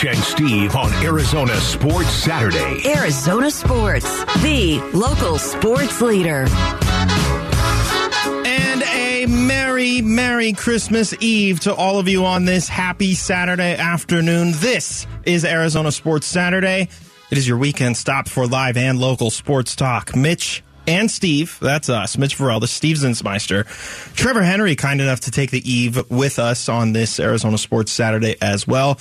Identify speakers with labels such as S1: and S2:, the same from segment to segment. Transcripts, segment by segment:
S1: Mitch and Steve on Arizona Sports Saturday.
S2: Arizona Sports, the local sports leader.
S3: And a merry, merry Christmas Eve to all of you on this happy Saturday afternoon. This is Arizona Sports Saturday. It is your weekend stop for live and local sports talk. Mitch and Steve, that's us, Mitch Farrell, the Steve Zinsmeister. Trevor Henry, kind enough to take the eve with us on this Arizona Sports Saturday as well.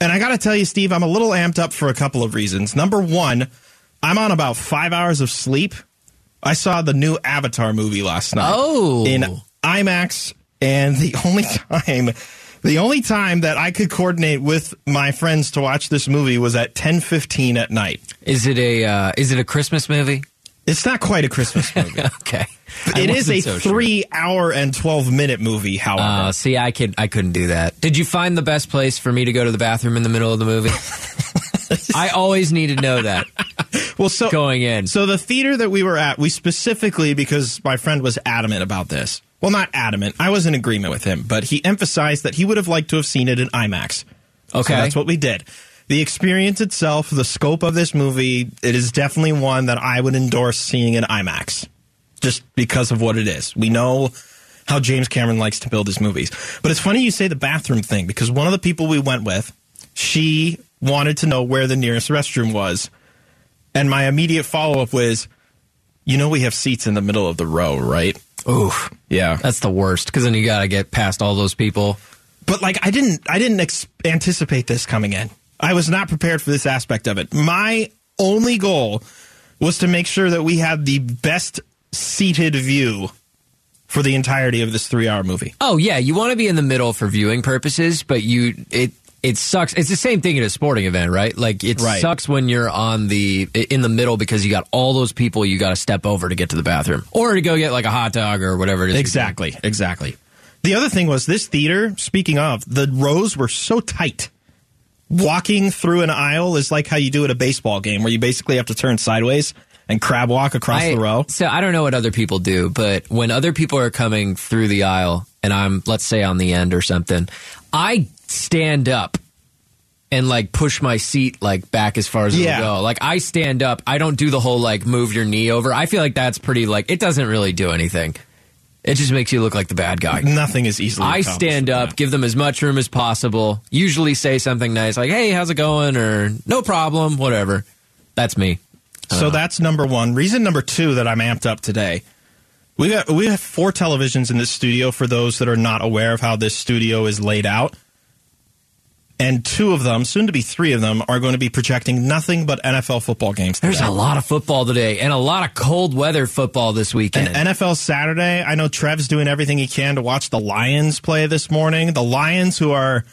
S3: And I got to tell you, Steve, I'm a little amped up for a couple of reasons. Number one, I'm on about five hours of sleep. I saw the new Avatar movie last night.
S4: Oh.
S3: In IMAX, and the only time. The only time that I could coordinate with my friends to watch this movie was at 10:15 at night.
S4: Is it a uh, is it a Christmas movie?
S3: It's not quite a Christmas movie.
S4: okay. I
S3: It is a
S4: so sure.
S3: three hour and 12 minute movie, however.
S4: Uh, see, I could I couldn't do that. Did you find the best place for me to go to the bathroom in the middle of the movie? I always need to know that
S3: well, so
S4: going in.
S3: So the theater that we were at, we specifically because my friend was adamant about this. Well, not adamant. I was in agreement with him, but he emphasized that he would have liked to have seen it in IMAX. So
S4: Okay.
S3: that's what we did. The experience itself, the scope of this movie, it is definitely one that I would endorse seeing in IMAX. Just because of what it is. We know how James Cameron likes to build his movies. But it's funny you say the bathroom thing because one of the people we went with, she wanted to know where the nearest restroom was. And my immediate follow up was, you know, we have seats in the middle of the row, right?
S4: Oof,
S3: Yeah.
S4: that's the worst because then you got to get past all those people.
S3: But like, I didn't, I didn't ex- anticipate this coming in. I was not prepared for this aspect of it. My only goal was to make sure that we had the best seated view for the entirety of this three hour movie.
S4: Oh yeah, you want to be in the middle for viewing purposes, but you it it sucks. It's the same thing at a sporting event, right? Like it
S3: Right.
S4: sucks when you're on the in the middle because you got all those people you got to step over to get to the bathroom or to go get like a hot dog or whatever it is.
S3: Exactly, exactly. The other thing was this theater, speaking of, the rows were so tight. Walking through an aisle is like how you do at a baseball game, where you basically have to turn sideways and crab walk across
S4: I-
S3: the row.
S4: So I don't know what other people do, but when other people are coming through the aisle and I'm, let's say, on the end or something, I stand up and like push my seat like back as far as
S3: Yeah.
S4: it'll go. Like I stand up. I don't do the whole like move your knee over. I feel like that's pretty like it doesn't really do anything. It just makes you look like the bad guy.
S3: Nothing is easily.
S4: I stand up,
S3: that.
S4: give them as much room as possible. Usually say something nice like, "Hey, how's it going?" or "No problem," whatever. That's me.
S3: So that's number one. Reason number two that I'm amped up today. We got we have four televisions in this studio for those that are not aware of how this studio is laid out. And two of them, soon to be three of them, are going to be projecting nothing but NFL football games.
S4: There's a lot of football today and a lot of cold weather football this weekend.
S3: And NFL Saturday, I know Trev's doing everything he can to watch the Lions play this morning. The Lions who are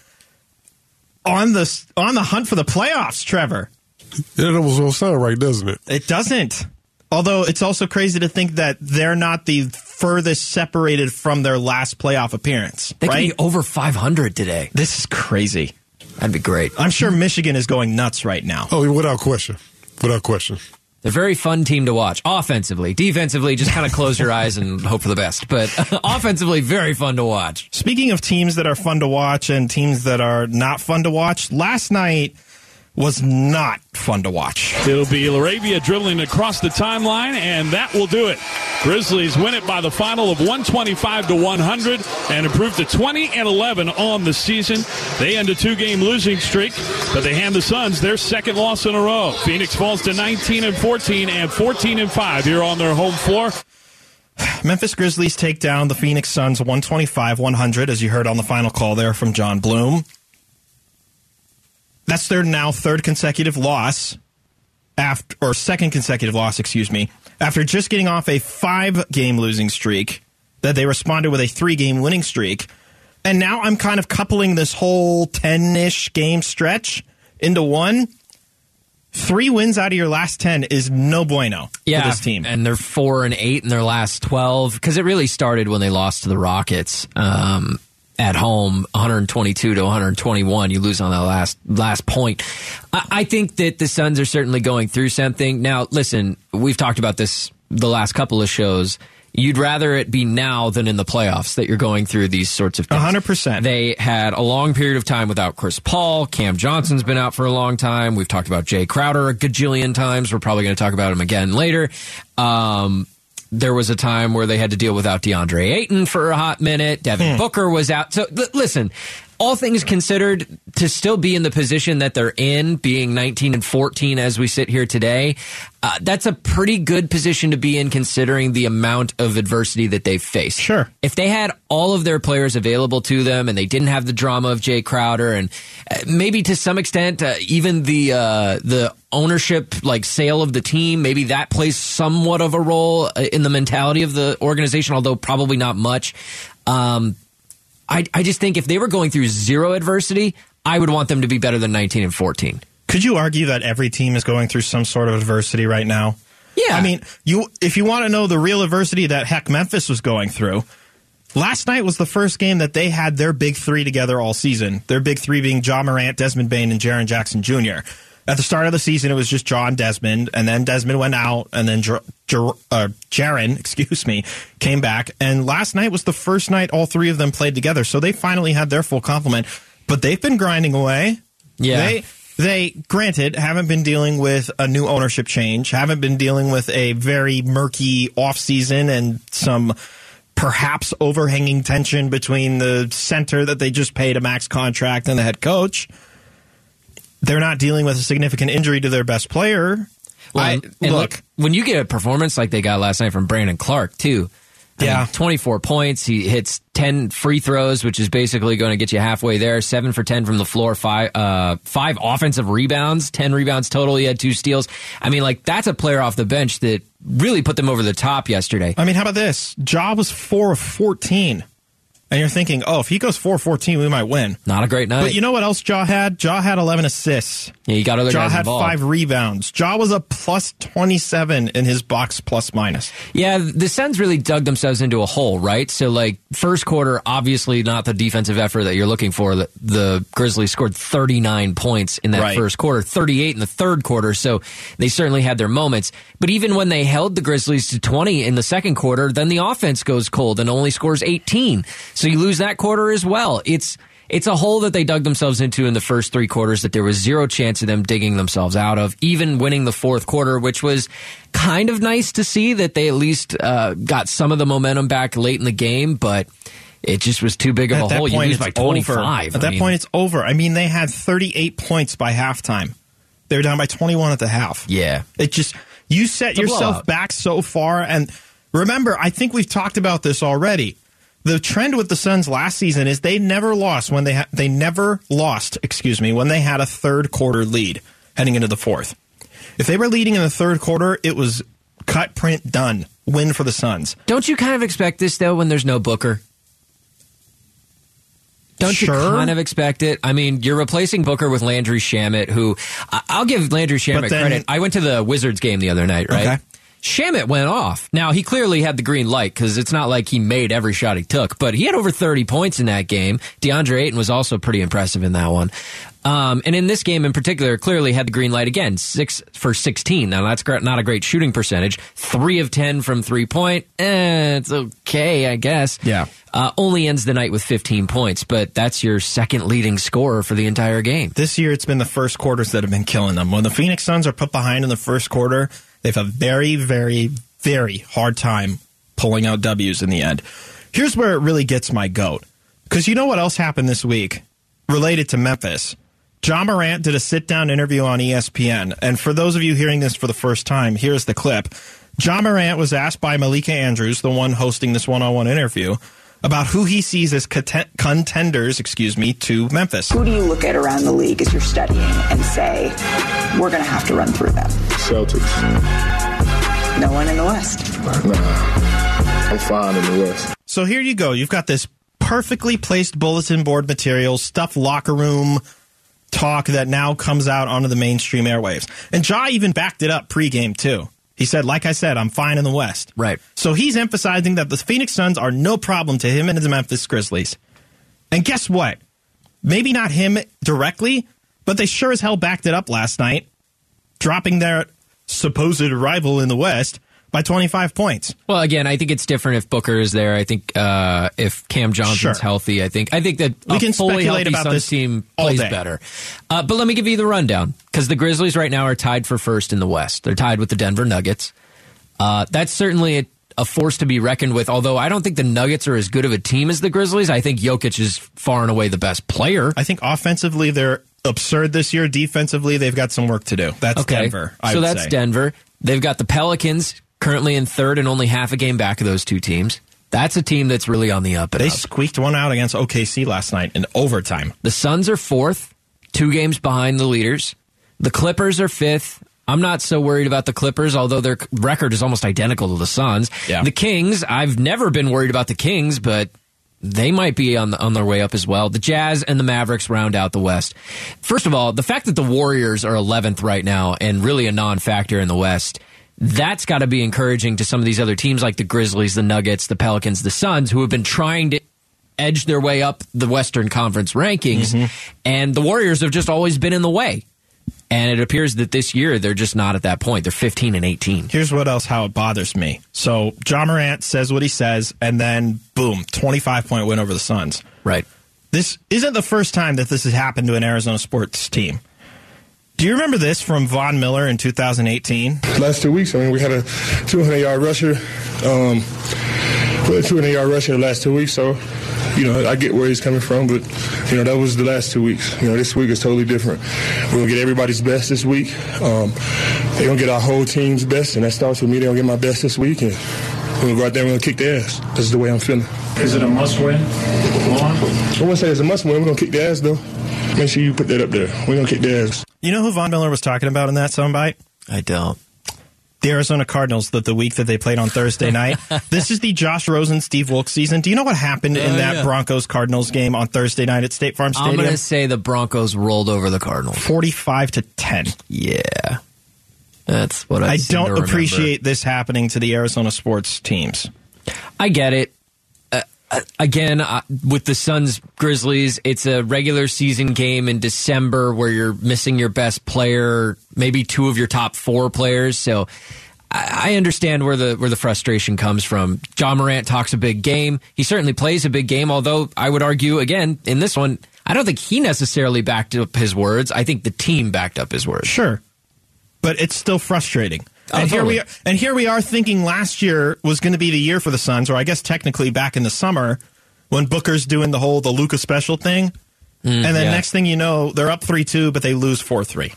S3: on the on the hunt for the playoffs, Trevor.
S5: Yeah, that was gonna sound right, doesn't it?
S3: It doesn't. Although it's also crazy to think that they're not the furthest separated from their last playoff appearance,
S4: they
S3: right?
S4: could be over 500 today.
S3: this is crazy.
S4: That'd be great.
S3: I'm sure Michigan is going nuts right now.
S5: Oh, without question, without question.
S4: They're a very fun team to watch. Offensively, defensively, just kind of close your eyes and hope for the best. But offensively, very fun to watch.
S3: Speaking of teams that are fun to watch and teams that are not fun to watch, last night was not fun to watch.
S6: It'll be Laravia dribbling across the timeline, and that will do it. Grizzlies win it by the final of 125 to 100 and improve to 20 and 11 on the season. They end a two-game losing streak, but they hand the Suns their second loss in a row. Phoenix falls to 19 and 14 and 14 and 5 here on their home floor.
S3: Memphis Grizzlies take down the Phoenix Suns 125 100, as you heard on the final call there from John Bloom. That's their now third consecutive loss, after or second consecutive loss, excuse me, after just getting off a five game losing streak that they responded with a three game winning streak. And now I'm kind of coupling this whole 10 ish game stretch into one. Three wins out of your last 10 is no bueno for this team.
S4: and they're four and eight in their last twelve because it really started when they lost to the Rockets um, at home, 122 to 121. You lose on that last last point. I, I think that the Suns are certainly going through something now. Listen, we've talked about this the last couple of shows. You'd rather it be now than in the playoffs that you're going through these sorts of things.
S3: 100%.
S4: They had a long period of time without Chris Paul. Cam Johnson's been out for a long time. We've talked about Jay Crowder a gajillion times. We're probably going to talk about him again later. Um, there was a time where they had to deal without DeAndre Ayton for a hot minute. Devin hmm. Booker was out. So l- listen, all things considered, to still be in the position that they're in, being 19 and 14 as we sit here today, uh, that's a pretty good position to be in considering the amount of adversity that they've faced.
S3: Sure.
S4: If they had all of their players available to them and they didn't have the drama of Jay Crowder and uh, maybe to some extent uh, even the uh, the ownership like sale of the team, maybe that plays somewhat of a role uh, in the mentality of the organization, although probably not much. Um, I, I just think if they were going through zero adversity, I would want them to be better than 19 and 14.
S3: Could you argue that every team is going through some sort of adversity right now?
S4: Yeah.
S3: I mean, you if you want to know the real adversity that heck Memphis was going through, last night was the first game that they had their big three together all season. Their big three being Ja Morant, Desmond Bane, and Jaren Jackson Jr. At the start of the season, it was just Ja Desmond, and then Desmond went out, and then Jer- Jer- uh, Jaren, excuse me, came back. And last night was the first night all three of them played together, so they finally had their full complement. But they've been grinding away.
S4: Yeah.
S3: They they granted haven't been dealing with a new ownership change, haven't been dealing with a very murky offseason and some perhaps overhanging tension between the center that they just paid a max contract and the head coach. They're not dealing with a significant injury to their best player. I,
S4: and- and
S3: look,
S4: when you get a performance like they got last night from Brandon Clarke, too. I
S3: Yeah.
S4: mean, 24 points. He hits 10 free throws, which is basically going to get you halfway there. Seven for 10 from the floor, five, uh, five offensive rebounds, 10 rebounds total. He had two steals. I mean, like, that's a player off the bench that really put them over the top yesterday.
S3: I mean, how about this? Ja was 4 of 14. And you're thinking, oh, if he goes 4 14, we might win.
S4: Not a great night.
S3: But you know what else Ja had? Ja had 11 assists.
S4: yeah, you got other
S3: Ja
S4: guys
S3: had
S4: involved.
S3: five rebounds. Ja was a plus 27 in his box plus minus.
S4: Yeah, the Suns really dug themselves into a hole, right? So, like, first quarter, obviously not the defensive effort that you're looking for. The, the Grizzlies scored 39 points in that
S3: Right.
S4: first quarter, 38 in the third quarter. So, they certainly had their moments. But even when they held the Grizzlies to 20 in the second quarter, then the offense goes cold and only scores 18. So, you lose that quarter as well. It's. It's a hole that they dug themselves into in the first three quarters that there was zero chance of them digging themselves out of, even winning the fourth quarter, which was kind of nice to see that they at least uh, got some of the momentum back late in the game, but it just was too big of
S3: At
S4: a hole. You
S3: point,
S4: lose by 25.
S3: over.
S4: I
S3: At that
S4: mean,
S3: point, it's over. I mean, they had 38 points by halftime. They were down by 21 at the half.
S4: yeah.
S3: It just you set yourself
S4: blowout.
S3: back so far, and remember, I think we've talked about this already. The trend with the Suns last season is they never lost when they ha- they never lost, excuse me, when they had a third quarter lead heading into the fourth. If they were leading in the third quarter, it was cut, print, done, win for the Suns.
S4: Don't you kind of expect this, though, when there's no Booker? Don't you kind of expect it? I mean, you're replacing Booker with Landry Shamet, who I'll give Landry
S3: Shamet then-
S4: credit. I went to the Wizards game the other night, right?
S3: Okay.
S4: Shamet went off. Now, he clearly had the green light because it's not like he made every shot he took, but he had over 30 points in that game. DeAndre Ayton was also pretty impressive in that one. Um, and in this game in particular, clearly had the green light again, six for 16. Now, that's not a great shooting percentage. Three of 10 from three point. Eh, it's okay, I guess.
S3: Yeah.
S4: Uh, only ends the night with 15 points, but that's your second leading scorer for the entire game.
S3: This year, it's been the first quarters that have been killing them. When the Phoenix Suns are put behind in the first quarter, they have a very, very, very hard time pulling out W's in the end. Here's where it really gets my goat. Because you know what else happened this week related to Memphis? Ja Morant did a sit down interview on ESPN. And for those of you hearing this for the first time, here's the clip. Ja Morant was asked by Malika Andrews, the one hosting this one on one interview, about who he sees as contenders, excuse me, to Memphis.
S7: Who do you look at around the league as you're studying and say, we're going to have to run through them?
S8: Celtics.
S7: No one in the West.
S8: Nah, I'm fine in the West.
S3: So here you go. You've got this perfectly placed bulletin board material, stuff locker room talk that now comes out onto the mainstream airwaves. And Ja even backed it up pregame too. He said, like I said, I'm fine in the West.
S4: Right.
S3: So he's emphasizing that the Phoenix Suns are no problem to him and the Memphis Grizzlies. And guess what? Maybe not him directly, but they sure as hell backed it up last night, dropping their supposed rival in the West by 25 points.
S4: Well, again, I think it's different if Booker is there. I think uh, if Cam Johnson's
S3: Sure.
S4: healthy, I think I think that
S3: We
S4: a
S3: can
S4: fully
S3: speculate
S4: healthy
S3: about
S4: Suns
S3: this
S4: team plays
S3: day.
S4: better. Uh, but let me give you the rundown because the Grizzlies right now are tied for first in the West. They're tied with the Denver Nuggets. Uh, that's certainly a, a force to be reckoned with. Although I don't think the Nuggets are as good of a team as the Grizzlies. I think Jokic is far and away the best player.
S3: I think offensively they're absurd this year. Defensively, they've got some work to do. That's
S4: Okay.
S3: Denver. I
S4: so that's
S3: say.
S4: Denver. They've got the Pelicans currently in third and only half a game back of those two teams. That's a team that's really on the up
S3: They
S4: up.
S3: squeaked one out against OKC last night in overtime.
S4: The Suns are fourth, two games behind the leaders. The Clippers are fifth. I'm not so worried about the Clippers, although their record is almost identical to the Suns.
S3: Yeah.
S4: The Kings, I've never been worried about the Kings, but they might be on the, on their way up as well. The Jazz and the Mavericks round out the West. First of all, the fact that the Warriors are 11th right now and really a non-factor in the West, that's got to be encouraging to some of these other teams like the Grizzlies, the Nuggets, the Pelicans, the Suns, who have been trying to edge their way up the Western Conference rankings, mm-hmm. and the Warriors have just always been in the way. And it appears that this year they're just not at that point. They're 15 and 18.
S3: Here's what else how it bothers me. So Ja Morant says what he says, and then boom, 25 point win over the Suns.
S4: Right.
S3: This isn't the first time that this has happened to an Arizona sports team. Do you remember this from Von Miller in 2018?
S8: Last two weeks, I mean, we had a 200 yard rusher. Um, put a 200 yard rusher the last two weeks, so you know I get where he's coming from, but you know that was the last two weeks. You know this week is totally different. We're gonna get everybody's best this week. Um, they're gonna get our whole team's best, and that starts with me. They're gonna get my best this week, and we're gonna go out there and we're gonna kick their ass. This is the way I'm feeling.
S6: Is it a must win?
S8: I wouldn't say it's a must win. We're gonna kick their ass though. Make sure you put that up there. We're gonna kick their ass.
S3: You know who Von Miller was talking about in that soundbite?
S4: I don't.
S3: The Arizona Cardinals, that the week that they played on Thursday night. this is the Josh Rosen, Steve Wilks season. Do you know what happened in
S4: Oh,
S3: that
S4: yeah.
S3: Broncos Cardinals game on Thursday night at State Farm Stadium?
S4: I'm going to say the Broncos rolled over the Cardinals.
S3: 45 to 10.
S4: Yeah. That's what I
S3: I
S4: seem to
S3: don't
S4: remember.
S3: appreciate this happening to the Arizona sports teams.
S4: I get it. Uh, again, uh, with the Suns Grizzlies, it's a regular season game in December where you're missing your best player, maybe two of your top four players. So I, I understand where the where the frustration comes from. Ja Morant talks a big game. He certainly plays a big game. Although I would argue again in this one, I don't think he necessarily backed up his words. I think the team backed up his words.
S3: Sure. But it's still frustrating.
S4: Oh,
S3: and here we are, and here we are thinking last year was going to be the year for the Suns, or I guess technically back in the summer when Booker's doing the whole the Luka special thing. Mm, and then
S4: yeah.
S3: next thing you know, they're up three two, but they lose four three.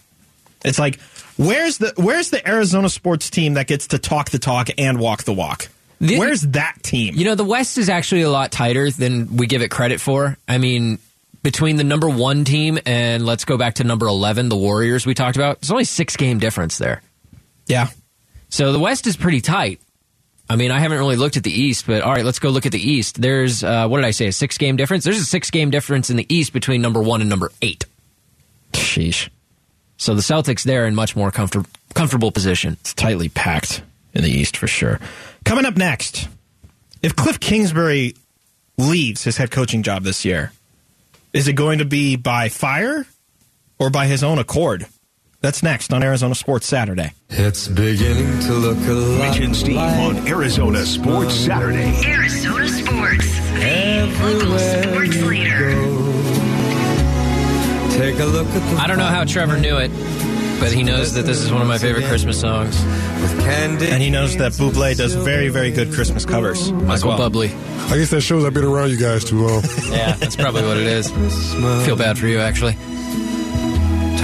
S3: It's like where's the where's the Arizona sports team that gets to talk the talk and walk the walk?
S4: The-
S3: where's that team?
S4: You know, the West is actually a lot tighter than we give it credit for. I mean, between the number one team and let's go back to number 11, the Warriors we talked about, there's only six game difference there.
S3: Yeah.
S4: So the West is pretty tight. I mean, I haven't really looked at the East, but all right, let's go look at the East. There's, uh, what did I say, a six game difference? There's a six game difference in the East between number one and number eight.
S3: Sheesh.
S4: So the Celtics there in much more comfort- comfortable position.
S3: It's tightly packed in the East for sure. Coming up next, if Cliff Kingsbury leaves his head coaching job this year, is it going to be by fire or by his own accord? That's next on Arizona Sports Saturday.
S9: It's beginning to look a lot
S1: Mitch and Steve on Arizona Sports Saturday.
S2: Arizona Sports, the local sports leader.
S9: Take a look at the
S4: I don't know how Trevor knew it, but he knows that this is one of my favorite Christmas songs.
S9: with candy.
S3: And he knows that Buble does very, very good Christmas covers.
S4: Michael
S3: well.
S4: Bubbly.
S5: I guess that shows I've been around you guys too long.
S4: Yeah, that's probably what it is. Feel bad for you, actually.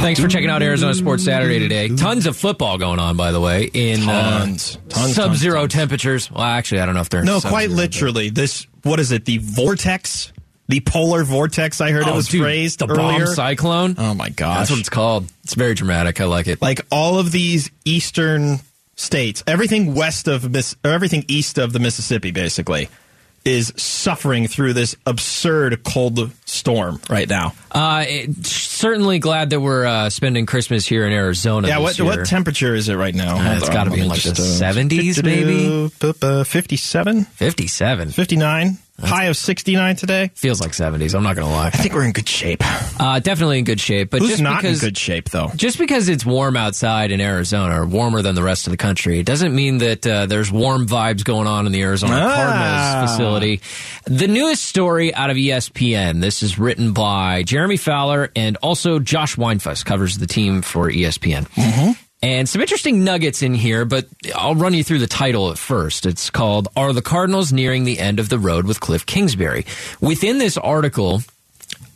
S4: Thanks for checking out Arizona Sports Saturday today. Tons of football going on, by the way, in uh,
S3: Tons. Tons,
S4: sub-zero
S3: tons,
S4: temperatures. Well, actually, I don't know if they're
S3: No,
S4: sub-zero,
S3: quite
S4: but-
S3: literally. This, what is it? The vortex? The polar vortex, I heard it
S4: Oh,
S3: was
S4: dude,
S3: phrased
S4: the
S3: earlier.
S4: bomb cyclone.
S3: Oh my gosh.
S4: That's what it's called. It's very dramatic. I like it.
S3: like all of these eastern states, everything west of Miss, everything east of the Mississippi, basically, is suffering through this absurd cold storm right now.
S4: Uh, it, certainly glad that we're uh, spending Christmas here in Arizona.
S3: Yeah, what what temperature is it right now?
S4: Uh, it's
S3: Hold
S4: gotta be in like the 70s maybe?
S3: uh, 57,
S4: 57.
S3: 59. High of 69 today.
S4: Feels like 70s. I'm not going to lie.
S3: I think we're in good shape.
S4: Uh, definitely in good shape. But
S3: Who's
S4: just
S3: not
S4: because,
S3: in good shape, though?
S4: Just because it's warm outside in Arizona, or warmer than the rest of the country, it doesn't mean that uh, there's warm vibes going on in the Arizona
S3: Ah.
S4: Cardinals facility. The newest story out of ESPN. This is written by Jeremy Fowler and also Josh Weinfuss covers the team for ESPN. And some interesting nuggets in here, but I'll run you through the title at first. It's called Are the Cardinals Nearing the End of the Road with Cliff Kingsbury? Within this article,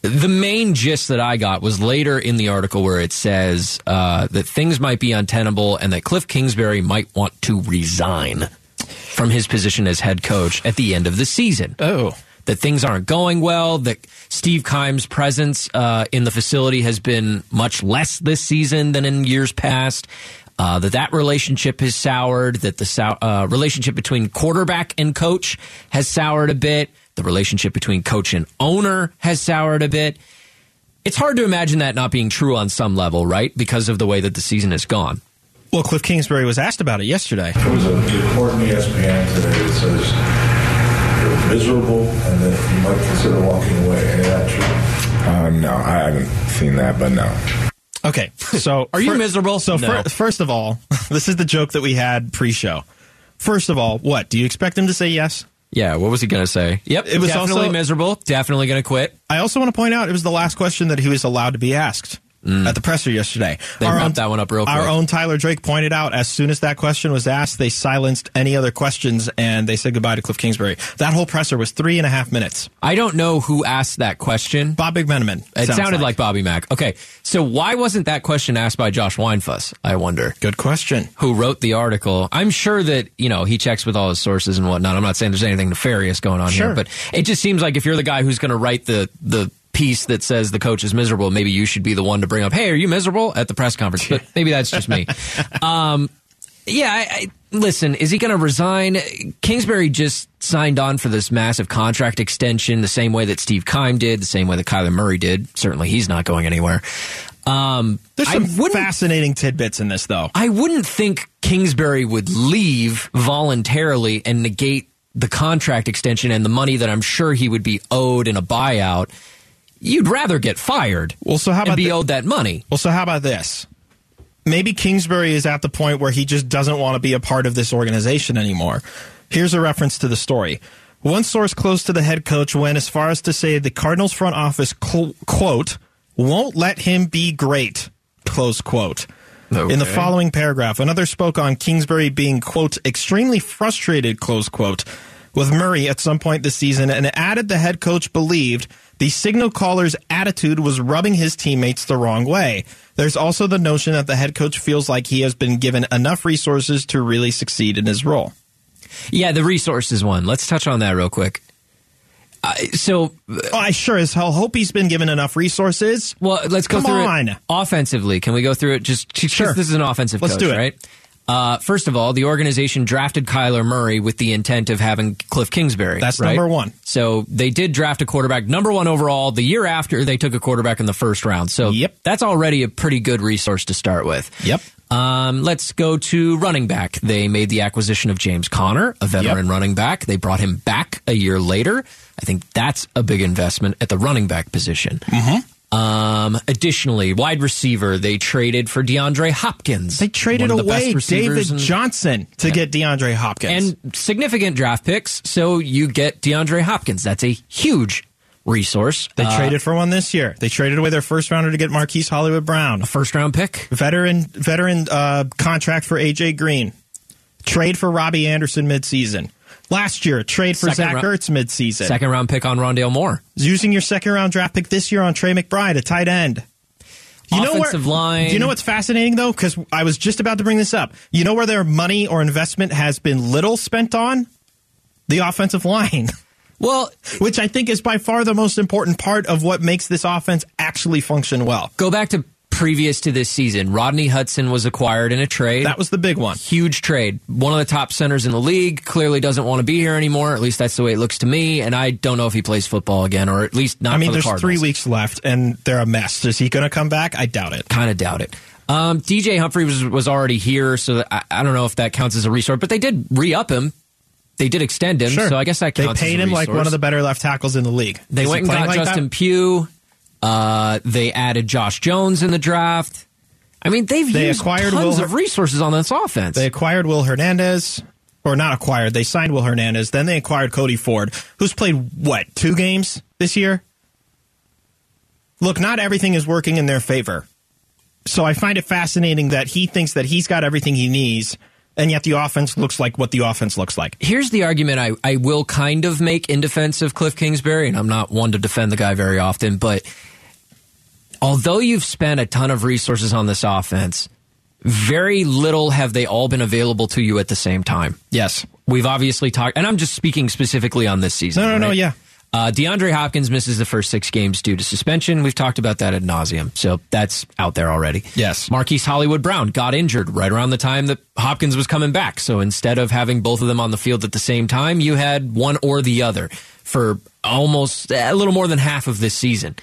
S4: the main gist that I got was later in the article where it says uh, that things might be untenable and that Cliff Kingsbury might want to resign from his position as head coach at the end of the season.
S3: Oh.
S4: That things aren't going well, that Steve Keim's presence uh, in the facility has been much less this season than in years past. Uh, that that relationship has soured. That the sou- uh, relationship between quarterback and coach has soured a bit. The relationship between coach and owner has soured a bit. It's hard to imagine that not being true on some level, right? Because of the way that the season has gone.
S3: Well, Cliff Kingsbury was asked about it yesterday.
S10: There was a report in ESPN today that says you're miserable and that you might consider walking away. Any that true?
S11: Uh, no, I haven't seen that, but no.
S3: Okay, so
S4: Are you
S3: fir-
S4: miserable?
S3: So
S4: No.
S3: fir- first of all, this is the joke that we had pre-show. First of all, what do you expect him to say? Yes.
S4: Yeah, what was he going to say? Yep,
S3: It was
S4: definitely
S3: also-
S4: miserable. Definitely going to quit.
S3: I also want to point out it was the last question that he was allowed to be asked at the presser yesterday.
S4: Mm. They
S3: Our own-
S4: that one up real quick.
S3: Our own Tyler Drake pointed out as soon as that question was asked, they silenced any other questions and they said goodbye to Cliff Kingsbury. That whole presser was three and a half minutes.
S4: I don't know who asked that question.
S3: Bob McManaman.
S4: It sounded like. Bobby Mack. Okay, so why wasn't that question asked by Josh Weinfuss? I wonder.
S3: Good question.
S4: Who wrote the article? I'm sure that you know he checks with all his sources and whatnot. I'm not saying there's anything nefarious going on
S3: Sure.
S4: here, but it just seems like if you're the guy who's going to write the the piece that says the coach is miserable, maybe you should be the one to bring up, "Hey, are you miserable?" at the press conference. But maybe that's just me. Um, yeah, I, I, listen, is he going to resign? Kingsbury just signed on for this massive contract extension the same way that Steve Keim did, the same way that Kyler Murray did. Certainly he's not going anywhere. Um,
S3: There's some fascinating tidbits in this, though.
S4: I wouldn't think Kingsbury would leave voluntarily and negate the contract extension and the money that I'm sure he would be owed in a buyout. You'd rather get fired
S3: Well, so how
S4: and
S3: about
S4: be
S3: the-
S4: owed that money.
S3: Well, so how about this? Maybe Kingsbury is at the point where he just doesn't want to be a part of this organization anymore. Here's a reference to the story. One source close to the head coach went as far as to say the Cardinals front office, cl- quote, won't let him be great, close quote. In the following paragraph, another spoke on Kingsbury being, quote, extremely frustrated, close quote, with Murray at some point this season and added the head coach believed the signal caller's attitude was rubbing his teammates the wrong way. There's also the notion that the head coach feels like he has been given enough resources to really succeed in his role.
S4: Yeah, the resources one. Let's touch on that real quick. Uh, so,
S3: Oh, I sure as hell hope he's been given enough resources.
S4: well, let's go
S3: Come
S4: through
S3: on.
S4: it offensively. Can we go through it? Just just-
S3: Sure.
S4: this is an offensive
S3: Let's
S4: coach,
S3: do it.
S4: right? Uh, first of all, the organization drafted Kyler Murray with the intent of having Cliff Kingsbury.
S3: That's
S4: right?
S3: number one.
S4: So they did draft a quarterback, number one overall. The year after, they took a quarterback in the first round. So
S3: Yep.
S4: that's already a pretty good resource to start with.
S3: Yep.
S4: Um, let's go to running back. They made the acquisition of James Conner, a veteran
S3: Yep.
S4: running back. They brought him back a year later. I think that's a big investment at the running back position.
S3: Mm-hmm.
S4: Um, additionally, wide receiver, they traded for DeAndre Hopkins.
S3: They traded
S4: the
S3: away David
S4: in-
S3: Johnson to get DeAndre Hopkins.
S4: and significant draft picks. So you get DeAndre Hopkins. That's a huge resource.
S3: they
S4: Uh,
S3: traded for one this year. They traded away their first rounder to get Marquise Hollywood Brown.
S4: a first round pick.
S3: veteran veteran uh, contract for AJ Green. Trade for Robbie Anderson midseason. Last year, trade for
S4: Second
S3: Zach
S4: rou-
S3: Ertz midseason.
S4: Second round pick on Rondale Moore.
S3: Using your second round draft pick this year on Trey McBride, a tight end. You know where,
S4: line.
S3: Do you know what's fascinating though? Because I was just about to bring this up. You know where their money or investment has been little spent on? The offensive line.
S4: Well,
S3: Which I think is by far the most important part of what makes this offense actually function well.
S4: go back to previous to this season. Rodney Hudson was acquired in a trade.
S3: That was the big one.
S4: huge trade. One of the top centers in the league clearly doesn't want to be here anymore. At least that's the way it looks to me. And I don't know if he plays football again, or at least not.
S3: I mean,
S4: for the
S3: there's
S4: Cardinals.
S3: three weeks left, and they're a mess. Is he going to come back? I doubt it.
S4: Kind of doubt it. Um, DJ Humphrey was was already here, so I, I don't know if that counts as a resource. But they did re up him they did extend him,
S3: Sure.
S4: so I guess that
S3: they
S4: counts. as
S3: paid
S4: a
S3: him like one of the better left tackles in the league.
S4: They
S3: Is
S4: went and got
S3: like
S4: Justin
S3: that?
S4: Pugh. Uh, they added Josh Jones in the draft. I mean, they've
S3: They
S4: used
S3: acquired
S4: tons
S3: Will
S4: of resources on this offense.
S3: They acquired Will Hernandez, or not acquired. They signed Will Hernandez. Then they acquired Cody Ford, who's played what two games this year. Look, not everything is working in their favor. So I find it fascinating that he thinks that he's got everything he needs, and yet the offense looks like what the offense looks like.
S4: Here's the argument I, I will kind of make in defense of Cliff Kingsbury, and I'm not one to defend the guy very often, but although you've spent a ton of resources on this offense, very little have they all been available to you at the same time.
S3: Yes.
S4: We've obviously talked, and I'm just speaking specifically on this season.
S3: No, no, no, yeah.
S4: Uh, DeAndre Hopkins misses the first six games due to suspension. We've talked about that ad nauseum, so that's out there already.
S3: Yes.
S4: Marquise Hollywood Brown got injured right around the time that Hopkins was coming back. So instead of having both of them on the field at the same time, you had one or the other for almost a little more than half of this season.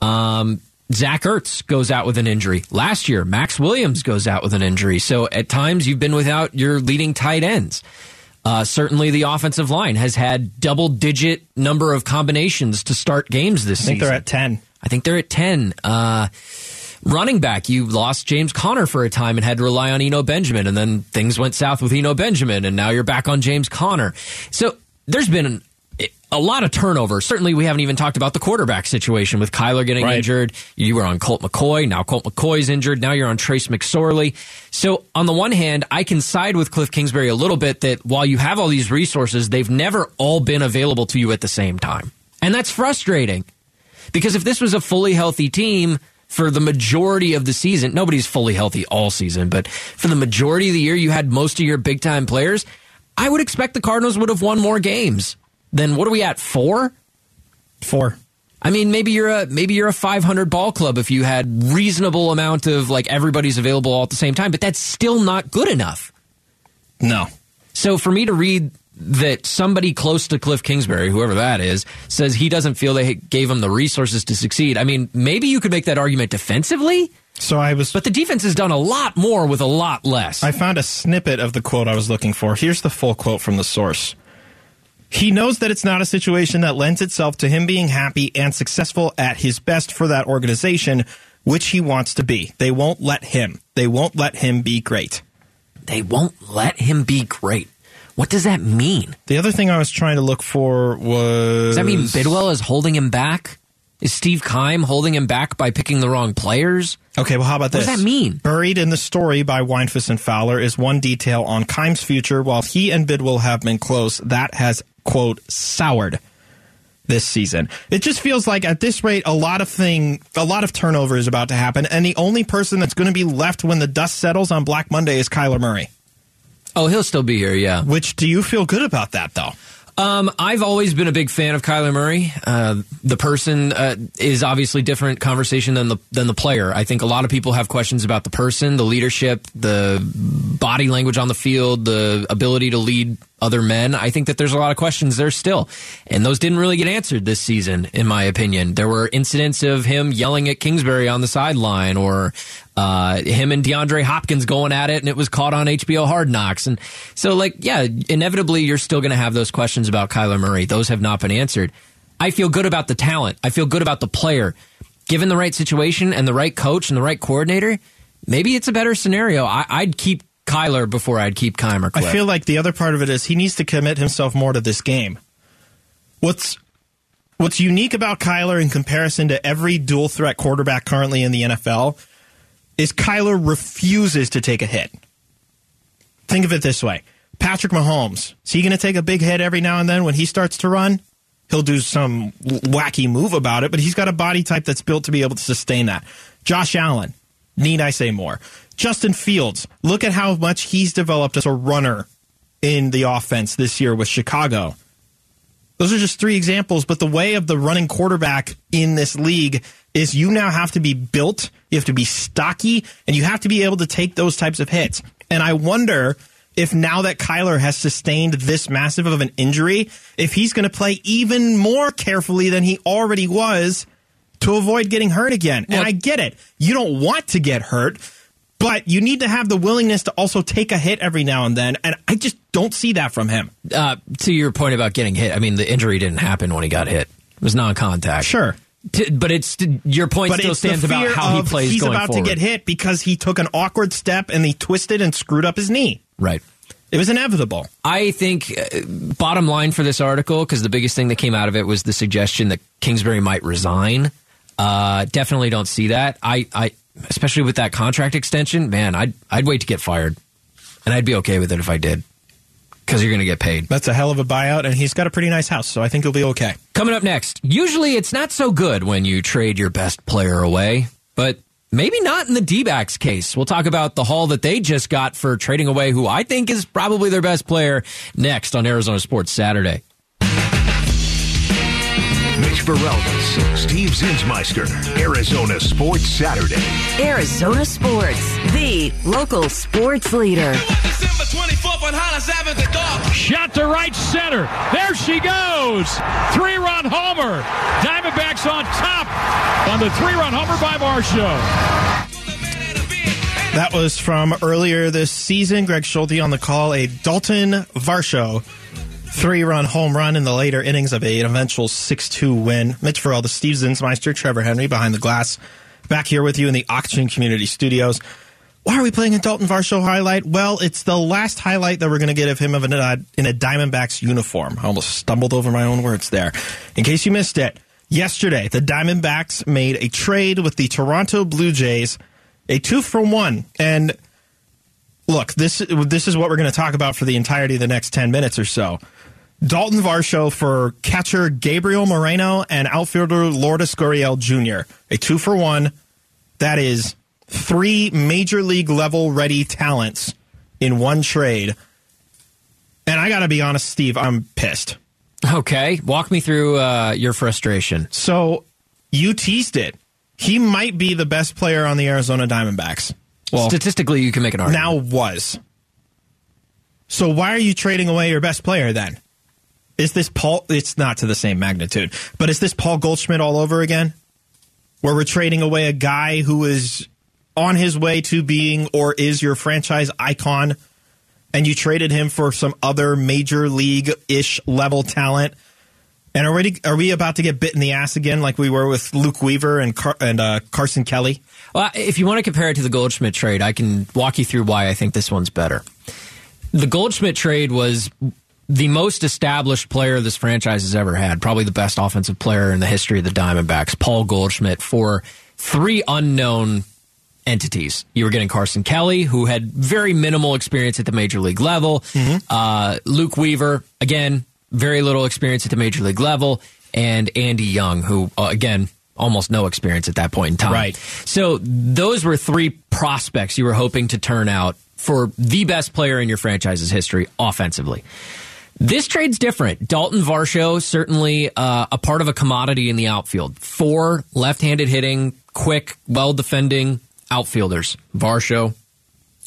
S4: Um, Zach Ertz goes out with an injury. Last year, Maxx Williams goes out with an injury. So at times you've been without your leading tight ends. Uh, certainly, the offensive line has had double digit number of combinations to start games this season.
S3: I think
S4: season.
S3: they're at ten.
S4: I think they're at 10. Uh, running back, you lost James Conner for a time and had to rely on Eno Benjamin, and then things went south with Eno Benjamin, and now you're back on James Conner. So there's been a lot of turnover. Certainly, we haven't even talked about the quarterback situation with Kyler getting
S3: Right.
S4: injured. You were on Colt McCoy. Now Colt McCoy's injured. Now you're on Trace McSorley. So, on the one hand, I can side with Cliff Kingsbury a little bit that while you have all these resources, they've never all been available to you at the same time. And that's frustrating. Because if this was a fully healthy team for the majority of the season, nobody's fully healthy all season, but for the majority of the year, you had most of your big time players. I would expect the Cardinals would have won more games than what are we at four?
S3: Four.
S4: I mean, maybe you're a maybe you're a 500 ball club if you had reasonable amount of like everybody's available all at the same time, but that's still not good enough.
S3: No.
S4: So for me to read that somebody close to Cliff Kingsbury, whoever that is, says he doesn't feel they gave him the resources to succeed. I mean, maybe you could make that argument defensively.
S3: So I was,
S4: but the defense has done a lot more with a lot less.
S3: I found a snippet of the quote I was looking for. Here's the full quote from the source. He knows that it's not a situation that lends itself to him being happy and successful at his best for that organization, which he wants to be. They won't let him. They won't let him be great.
S4: They won't let him be great. What does that mean?
S3: The other thing I was trying to look for was
S4: Does that mean Bidwell is holding him back? Is Steve Keim holding him back by picking the wrong players?
S3: Okay, well, how about this?
S4: What does that mean?
S3: Buried in the story by Weinfuss and Fowler is one detail on Keim's future. While he and Bidwell have been close, that has, quote, soured this season. It just feels like at this rate, a lot of thing, a lot of turnover is about to happen, and the only person that's going to be left when the dust settles on Black Monday is Kyler Murray.
S4: Oh, he'll still be here, yeah.
S3: Which do you feel good about that though?
S4: Um, I've always been a big fan of Kyler Murray. Uh, the person uh, is obviously different conversation than the than the player. I think a lot of people have questions about the person, the leadership, the body language on the field, the ability to lead other men. I think that there's a lot of questions there still, and those didn't really get answered this season, in my opinion. There were incidents of him yelling at Kingsbury on the sideline, or uh, him and DeAndre Hopkins going at it, and it was caught on HBO Hard Knocks. And so, like, yeah, inevitably, you're still going to have those questions about Kyler Murray. Those have not been answered. I feel good about the talent. I feel good about the player. Given the right situation and the right coach and the right coordinator, maybe it's a better scenario. I, I'd keep Kyler before I'd keep Kyler.
S3: I feel like the other part of it is he needs to commit himself more to this game. What's what's unique about Kyler in comparison to every dual threat quarterback currently in the NFL is Kyler refuses to take a hit. Think of it this way. Patrick Mahomes, is he going to take a big hit every now and then when he starts to run? He'll do some wacky move about it, but he's got a body type that's built to be able to sustain that. Josh Allen, need I say more? Justin Fields, look at how much he's developed as a runner in the offense this year with Chicago. Those are just three examples, but the way of the running quarterback in this league is you now have to be built, you have to be stocky, and you have to be able to take those types of hits. And I wonder if now that Kyler has sustained this massive of an injury, if he's going to play even more carefully than he already was to avoid getting hurt again. and I get it. You don't want to get hurt, But you need to have the willingness to also take a hit every now and then, and I just don't see that from him.
S4: Uh, to your point about getting hit, I mean, the injury didn't happen when he got hit. It was non-contact.
S3: Sure.
S4: T- but it's your point
S3: But
S4: still stands about how he plays
S3: He's about
S4: forward.
S3: to get hit because he took an awkward step and he twisted and screwed up his knee.
S4: Right.
S3: It was inevitable.
S4: I think, uh, bottom line for this article, because the biggest thing that came out of it was the suggestion that Kingsbury might resign. Uh, definitely don't see that. I, I, especially with that contract extension, man, I'd, I'd wait to get fired, and I'd be okay with it if I did, because you're going to get paid.
S3: That's a hell of a buyout, and he's got a pretty nice house, so I think he'll be okay.
S4: Coming up next, usually it's not so good when you trade your best player away, but maybe not in the D backs case. We'll talk about the haul that they just got for trading away who I think is probably their best player next on Arizona Sports Saturday.
S1: Mitch Barelvis, Steve Zinsmeister, Arizona Sports Saturday.
S2: Arizona Sports, the local sports leader.
S6: Shot to right center. There she goes. Three run homer. Diamondbacks on top on the three run homer by Varsho.
S3: That was from earlier this season. Greg Schulte on the call, a Dalton Varsho three run home run in the later innings of an eventual 6 2 win. Mitch Farrell, the Steve Zinsmeister, Trevor Henry behind the glass. Back here with you in the Auction Community Studios. Why are we playing a Dalton Varsho highlight? Well, it's the last highlight that we're going to get of him of an, uh, in a Diamondbacks uniform. I almost stumbled over my own words there. In case you missed it, yesterday the Diamondbacks made a trade with the Toronto Blue Jays, a two for one. And look, this this is what we're going to talk about for the entirety of the next 10 minutes or so. Dalton Varsho for catcher Gabriel Moreno and outfielder Lourdes Gurriel Jr. A two for one. That is three major league level ready talents in one trade. And I got to be honest, Steve, I'm pissed.
S4: Okay, walk me through uh, your frustration.
S3: So you teased it. He might be the best player on the Arizona Diamondbacks. Well,
S4: Statistically, you can make an argument.
S3: now was. So why are you trading away your best player then? Is this Paul? It's not to the same magnitude, but is this Paul Goldschmidt all over again? Where we're trading away a guy who is on his way to being or is your franchise icon, and you traded him for some other major league ish level talent. And already, are we about to get bit in the ass again, like we were with Luke Weaver and Car- and uh, Carson Kelly?
S4: Well, if you want to compare it to the Goldschmidt trade, I can walk you through why I think this one's better. The Goldschmidt trade was the most established player this franchise has ever had, probably the best offensive player in the history of the Diamondbacks, Paul Goldschmidt, for three unknown entities. You were getting Carson Kelly, who had very minimal experience at the major league level. Uh, Luke Weaver, again, very little experience at the major league level. And Andy Young, who, uh, again, almost no experience at that point in time.
S3: Right.
S4: So those were three prospects you were hoping to turn out for the best player in your franchise's history offensively. This trade's different. Dalton Varsho, certainly uh, a part of a commodity in the outfield. Four left handed hitting, quick, well defending outfielders Varsho,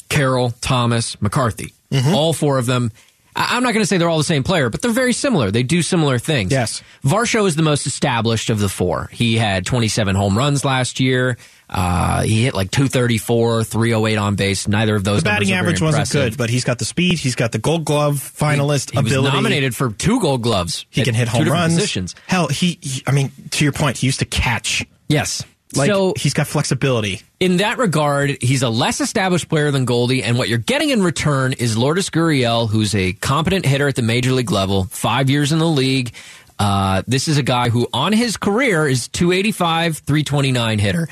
S4: Carroll, Thomas, McCarthy. All four of them. I'm not going to say they're all the same player, but they're very similar. They do similar things.
S3: Yes.
S4: Varsho is the most established of the four. He had 27 home runs last year. Uh, he hit like 234, 308 on base. Neither of those
S3: The batting
S4: numbers are very
S3: average wasn't good, but he's got the speed. He's got the Gold Glove finalist
S4: He was
S3: ability.
S4: nominated for two Gold Gloves.
S3: He can hit home runs.
S4: Positions.
S3: Hell, he, he- I mean, to your point, he used to catch.
S4: Yes.
S3: Like
S4: so
S3: he's got flexibility.
S4: in that regard, he's a less established player than Goldie, and what you're getting in return is Lourdes Gurriel, who's a competent hitter at the major league level, five years in the league. Uh, this is a guy who, on his career, is 285, 329 hitter.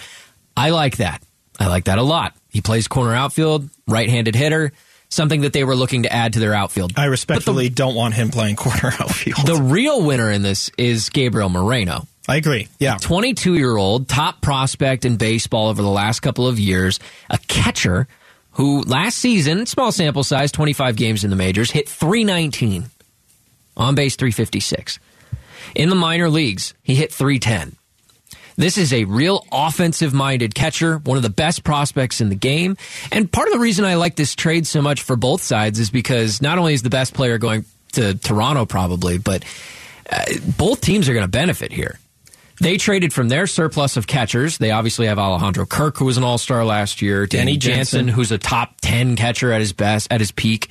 S4: I like that. I like that a lot. He plays corner outfield, right-handed hitter, something that they were looking to add to their outfield.
S3: I respectfully don't want him playing corner outfield.
S4: The real winner in this is Gabriel Moreno.
S3: I agree. Yeah.
S4: 22 year old, top prospect in baseball over the last couple of years, a catcher who last season, small sample size, 25 games in the majors, hit 319, on base 356. In the minor leagues, he hit 310. This is a real offensive minded catcher, one of the best prospects in the game. And part of the reason I like this trade so much for both sides is because not only is the best player going to Toronto, probably, but uh, both teams are going to benefit here. They traded from their surplus of catchers. They obviously have Alejandro Kirk, who was an All Star last year. Danny,
S3: Danny
S4: Jansen,
S3: Jansen.
S4: who's a top ten catcher at his best, at his peak.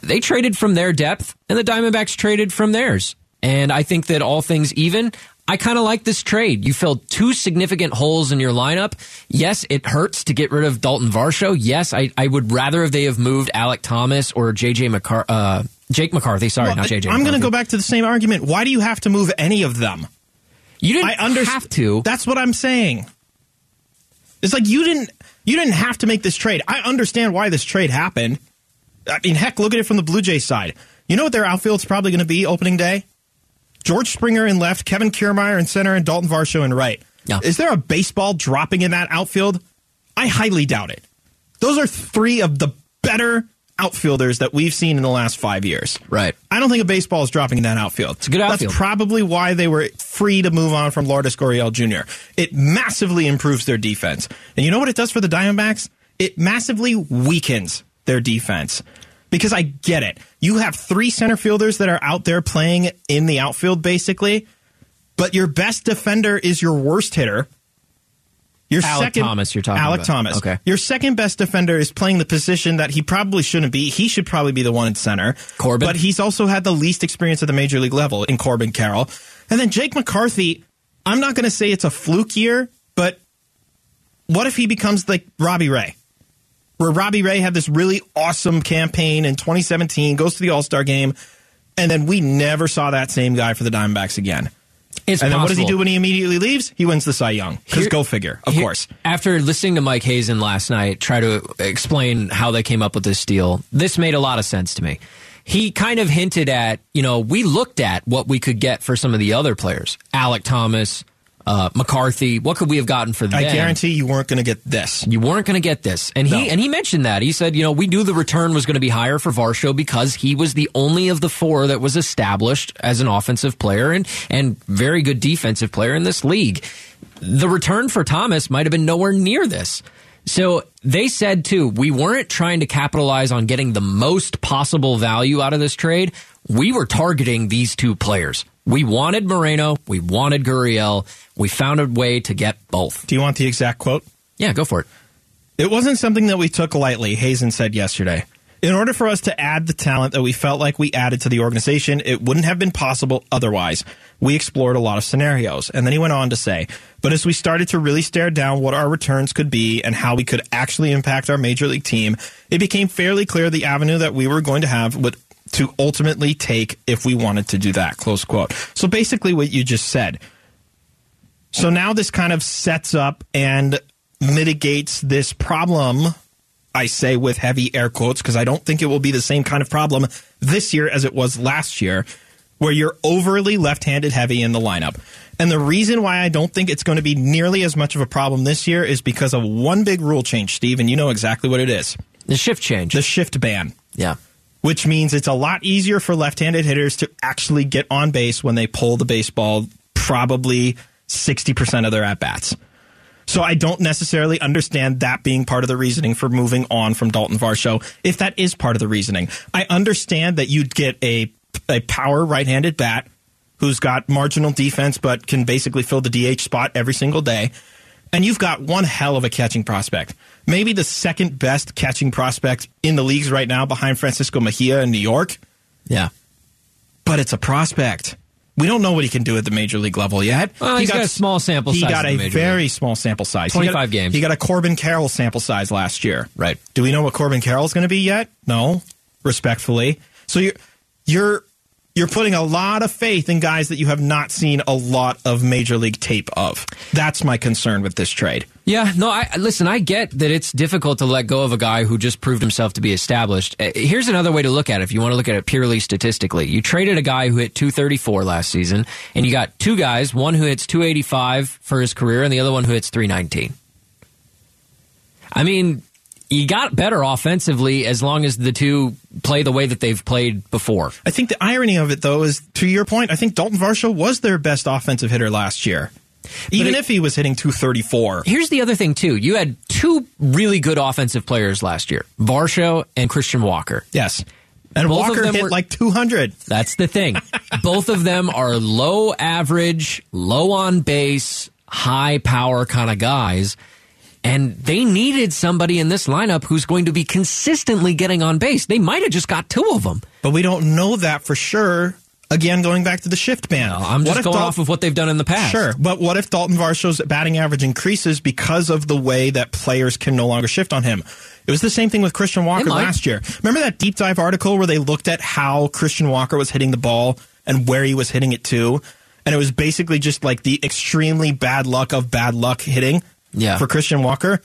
S4: They traded from their depth, and the Diamondbacks traded from theirs. And I think that all things even, I kind of like this trade. You filled two significant holes in your lineup. Yes, it hurts to get rid of Dalton Varsho. Yes, I, I would rather if they have moved Alek Thomas or JJ McCar- uh, Jake McCarthy. Sorry,
S3: Well,
S4: not JJ.
S3: I'm going to go back to the same argument. Why do you have to move any of them?
S4: You didn't
S3: I under-
S4: have to.
S3: That's what I'm saying. It's like you didn't you didn't have to make this trade. I understand why this trade happened. I mean, heck, look at it from the Blue Jays side. You know what their outfield's probably going to be opening day? George Springer in left, Kevin Kiermaier in center, and Dalton Varsho in right.
S4: Yeah.
S3: Is there a baseball dropping in that outfield? I highly doubt it. Those are three of the better outfielders that we've seen in the last five years.
S4: Right.
S3: I don't think a baseball is dropping in that outfield. It's
S4: a good outfield.
S3: That's probably why they were free to move on from Lourdes Gurriel Jr. It massively improves their defense. And you know what it does for the Diamondbacks? It massively weakens their defense. Because I get it. You have three center fielders that are out there playing in the outfield, basically, but your best defender is your worst hitter. Your
S4: Alek
S3: second,
S4: Thomas you're talking
S3: Alek
S4: about.
S3: Thomas.
S4: Okay.
S3: Your second best defender is playing the position that he probably shouldn't be. He should probably be the one in center.
S4: Corbin.
S3: But he's also had the least experience at the major league level in Corbin Carroll. And then Jake McCarthy, I'm not going to say it's a fluke year, but what if he becomes like Robbie Ray? Where Robbie Ray had this really awesome campaign in 2017, goes to the All Star game, and then we never saw that same guy for the Diamondbacks again.
S4: It's
S3: and then what does he do when he immediately leaves? He wins the Cy Young. Because go figure, of
S4: Here-
S3: course.
S4: After listening to Mike Hazen last night try to explain how they came up with this deal, this made a lot of sense to me. He kind of hinted at, you know, we looked at what we could get for some of the other players. Alek Thomas, uh, McCarthy. What could we have gotten for them?
S3: I guarantee you weren't going to get this.
S4: You weren't going to get this. And he and he mentioned that. He said, you know, we knew the return was going to be higher for Varsho because he was the only of the four that was established as an offensive player and and very good defensive player in this league. The return for Thomas might have been nowhere near this. So they said too, we weren't trying to capitalize on getting the most possible value out of this trade. We were targeting these two players. We wanted Moreno, we wanted Gurriel. We found a way to get both.
S3: Do you want the exact quote?
S4: Yeah, go for it.
S3: It wasn't something that we took lightly, Hazen said yesterday. In order for us to add the talent that we felt like we added to the organization, it wouldn't have been possible otherwise. We explored a lot of scenarios. And then he went on to say, but as we started to really stare down what our returns could be and how we could actually impact our major league team, it became fairly clear the avenue that we were going to have would to ultimately take if we wanted to do that. Close quote. So basically what you just said. So now this kind of sets up and mitigates this problem. I say with heavy air quotes because I don't think it will be the same kind of problem this year as it was last year, where you're overly left handed heavy in the lineup. And the reason why I don't think it's going to be nearly as much of a problem this year is because of one big rule change, Steve, and you know exactly what it is
S4: The shift change.
S3: the shift ban
S4: yeah.
S3: Which means it's a lot easier for left-handed hitters to actually get on base when they pull the baseball probably 60% of their at-bats. So I don't necessarily understand that being part of the reasoning for moving on from Dalton Varsho if that is part of the reasoning. I understand that you'd get a a power right-handed bat who's got marginal defense but can basically fill the DH spot every single day. And you've got one hell of a catching prospect. Maybe the second best catching prospect in the leagues right now behind Francisco Mejia in New York,
S4: Yeah.
S3: but it's a prospect. We don't know what he can do at the major league level yet.
S4: Well, he's got a small sample
S3: he
S4: size
S3: He
S4: got
S3: a very
S4: league.
S3: small sample size. He got-
S4: 25 games.
S3: He got a Corbin Carroll sample size last year.
S4: Right.
S3: Do we know what Corbin Carroll's going to be yet? No, respectfully. So you're you're you're putting a lot of faith in guys that you have not seen a lot of major league tape of. That's my concern with this trade.
S4: Yeah, no, I listen, I get that it's difficult to let go of a guy who just proved himself to be established. Uh, Here's another way to look at it if you want to look at it purely statistically. You traded a guy who hit 234 last season, and you got two guys, one who hits 285 for his career and the other one who hits 319. I mean, you got better offensively as long as the two play the way that they've played before.
S3: I think the irony of it, though, is to your point. I think Dalton Varsho was their best offensive hitter last year, even
S4: it-
S3: if he was hitting 234.
S4: Here's the other thing too. You had two really good offensive players last year, Varsho and Christian Walker.
S3: Yes, And
S4: Both of
S3: Walker
S4: them
S3: hit
S4: were-
S3: like 200.
S4: That's the thing. Both of them are low average, low on base, high power kind of guys. And they needed somebody in this lineup who's going to be consistently getting on base. They might have just got two of them.
S3: But we don't know that for sure. Again, going back to the shift ban.
S4: I'm
S3: What
S4: just going
S3: Dal-
S4: off of what they've done in the past.
S3: Sure, but what if Dalton Varsho's batting average increases because of the way that players can no longer shift on him? It was the same thing with Christian Walker last year. Remember that deep dive article where they looked at how Christian Walker was hitting the ball and where he was hitting it to? And it was basically just like the extremely bad luck of bad luck hitting
S4: Yeah.
S3: for Christian Walker.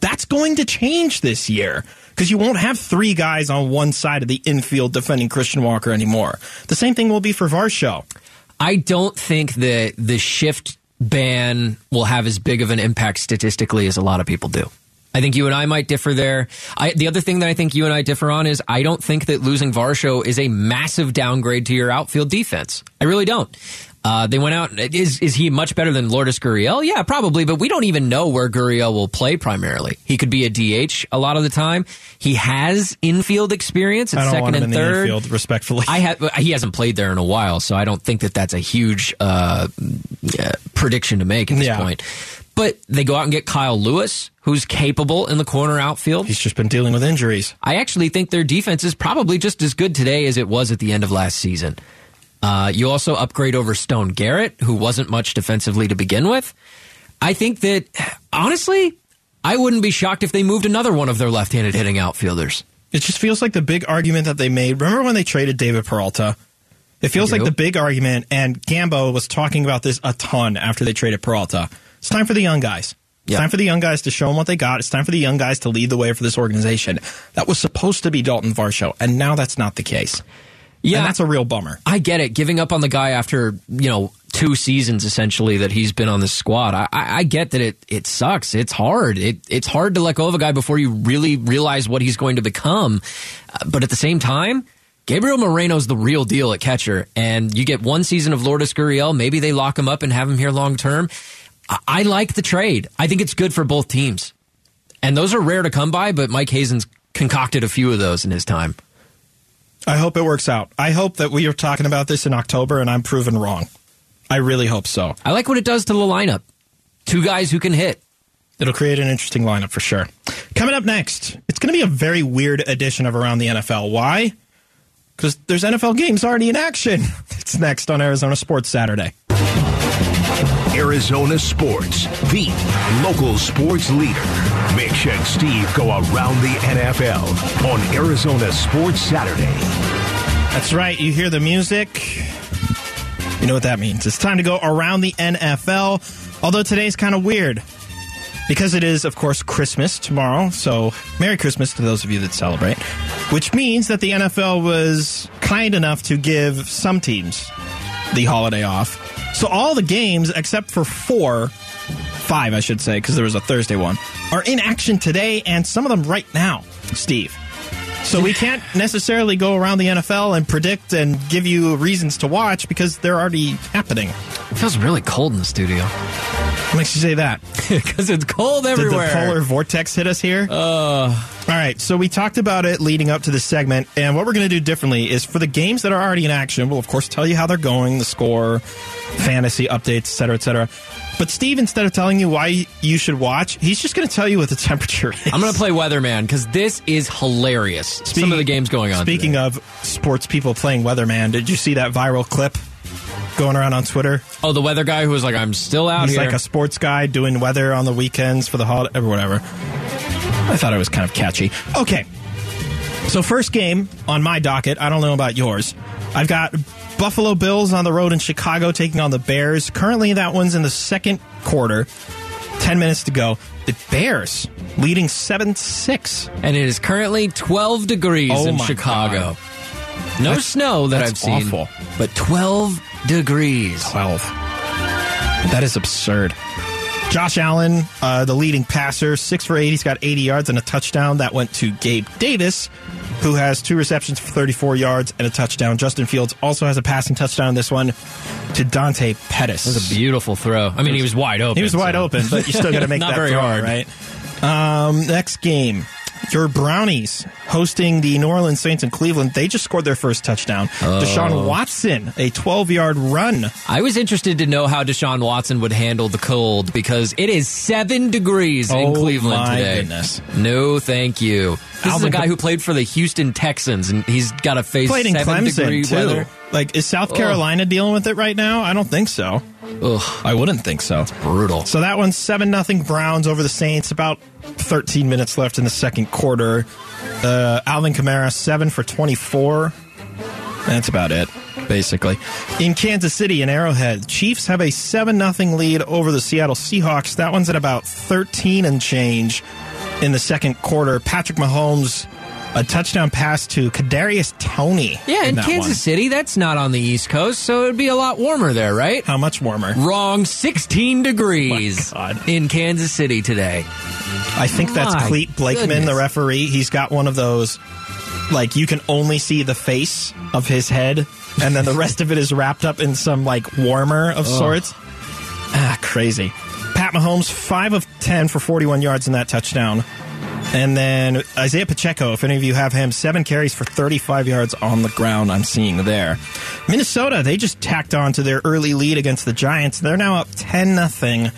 S3: That's going to change this year because you won't have three guys on one side of the infield defending Christian Walker anymore. The same thing will be for Varsho.
S4: I don't think that the shift ban will have as big of an impact statistically as a lot of people do. I think you and I might differ there. I, the other thing that I think you and I differ on is I don't think that losing Varsho is a massive downgrade to your outfield defense. I really don't. Uh, they went out. Is is he much better than Lourdes Gurriel? Yeah, probably. But we don't even know where Gurriel will play primarily. He could be a DH a lot of the time. He has infield experience at second and
S3: in the
S4: third.
S3: infield, respectfully.
S4: I have. He hasn't played there in a while, so I don't think that that's a huge uh, uh, prediction to make at this
S3: Yeah.
S4: point. But they go out and get Kyle Lewis, who's capable in the corner outfield.
S3: He's just been dealing with injuries.
S4: I actually think their defense is probably just as good today as it was at the end of last season. Uh, you also upgrade over Stone Garrett, who wasn't much defensively to begin with. I think that, honestly, I wouldn't be shocked if they moved another one of their left handed hitting outfielders.
S3: It just feels like the big argument that they made. Remember when they traded David Peralta? It feels like the big argument, and Gambo was talking about this a ton after they traded Peralta. It's time for the young guys. It's
S4: Yeah.
S3: time for the young guys to show them what they got. It's time for the young guys to lead the way for this organization. That was supposed to be Dalton Varsho, and now that's not the case.
S4: Yeah.
S3: And that's a real bummer.
S4: I get it. Giving up on the guy after you know two seasons essentially that he's been on this squad. I, I, I get that it it sucks. It's hard. It it's hard to let go of a guy before you really realize what he's going to become. Uh, but at the same time. Gabriel Moreno's the real deal at catcher, and you get one season of Lourdes Gurriel. Maybe they lock him up and have him here long term. I, I like the trade. I think it's good for both teams, and those are rare to come by. But Mike Hazen's concocted a few of those in his time.
S3: I hope it works out. I hope that we are talking about this in October and I'm proven wrong. I really hope so.
S4: I like what it does to the lineup. Two guys who can hit.
S3: It'll create an interesting lineup for sure. Coming up next, it's going to be a very weird edition of Around the NFL. Why? Because there's NFL games already in action. It's next on Arizona Sports Saturday.
S1: Arizona Sports, the local sports leader. Mitch and Steve go around the NFL on Arizona Sports Saturday.
S3: That's right. You hear the music. You know what that means. It's time to go around the NFL. Although today's kind of weird because it is, of course, Christmas tomorrow. So, Merry Christmas to those of you that celebrate. Which means that the NFL was kind enough to give some teams the holiday off. So, all the games, except for four, five, I should say, because there was a Thursday one, are in action today and some of them right now, Steve. So we can't necessarily go around the NFL and predict and give you reasons to watch because they're already happening.
S4: It feels really cold in the studio.
S3: What makes you say that?
S4: Because it's cold everywhere.
S3: Did the polar vortex hit us here?
S4: Uh,
S3: All right, so we talked about it leading up to this segment, and what we're going to do differently is for the games that are already in action, we'll of course tell you how they're going, the score, fantasy updates, et cetera, et cetera. But Steve, instead of telling you why you should watch, he's just going to tell you what the temperature is.
S4: I'm going to play Weatherman because this is hilarious. Some of the games going on.
S3: Speaking
S4: today.
S3: of sports people playing weatherman, did you see that viral clip going around on Twitter?
S4: oh, the weather guy who was like, "I'm still out
S3: He's
S4: here."
S3: like a sports guy doing weather on the weekends for the holiday or whatever. I thought it was kind of catchy. Okay. So first game on my docket, I don't know about yours. I've got Buffalo Bills on the road in Chicago taking on the Bears. Currently that one's in the second quarter. 10 minutes to go. The Bears leading 7-6.
S4: and it is currently 12 degrees
S3: Oh
S4: in Chicago. No
S3: That's-
S4: snow that
S3: that's
S4: I've seen,
S3: awful.
S4: but 12 degrees.
S3: 12. That is absurd. Josh Allen, uh, the leading passer, six for eight. He's got 80 yards and a touchdown. That went to Gabe Davis, who has two receptions for 34 yards and a touchdown. Justin Fields also has a passing touchdown. This one to Dante Pettis.
S4: It was a beautiful throw. I mean, he was wide open.
S3: He was wide
S4: so-
S3: open, but you still got to make
S4: Not
S3: that
S4: very
S3: throw,
S4: hard.
S3: right? Um, next game, your Brownies hosting the New Orleans Saints in Cleveland. They just scored their first touchdown.
S4: Oh.
S3: Deshaun Watson, a 12 yard run.
S4: I was interested to know how Deshaun Watson would handle the cold because it is seven degrees in
S3: Oh,
S4: Cleveland
S3: my
S4: today.
S3: goodness.
S4: No, thank you. This
S3: Alvin
S4: is a guy who played for the Houston Texans, and he's got to face
S3: in
S4: seven degree
S3: Clemson, too.
S4: weather.
S3: Like, is South
S4: Ugh.
S3: Carolina dealing with it right now? I don't think so.
S4: Ugh,
S3: I wouldn't think so.
S4: It's brutal.
S3: So that one's 7 nothing Browns over the Saints. About 13 minutes left in the second quarter. Uh, Alvin Kamara, 7 for 24. That's about it, basically. In Kansas City and Arrowhead, Chiefs have a 7 0 lead over the Seattle Seahawks. That one's at about 13 and change in the second quarter. Patrick Mahomes, a touchdown pass to Kadarius Toney.
S4: Yeah, in
S3: that
S4: Kansas
S3: one.
S4: City, that's not on the East Coast, so it'd be a lot warmer there, right?
S3: How much warmer?
S4: Wrong, 16 degrees
S3: God.
S4: in Kansas City today.
S3: I think that's
S4: My
S3: Clete Blakeman,
S4: goodness.
S3: the referee. He's got one of those, like, you can only see the face of his head, and then the rest of it is wrapped up in some, like, warmer of sorts. Ah, crazy. Pat Mahomes, 5 of 10 for 41 yards in that touchdown. And then Isaiah Pacheco, if any of you have him, seven carries for 35 yards on the ground. I'm seeing there. Minnesota, they just tacked on to their early lead against the Giants. They're now up 10 nothing.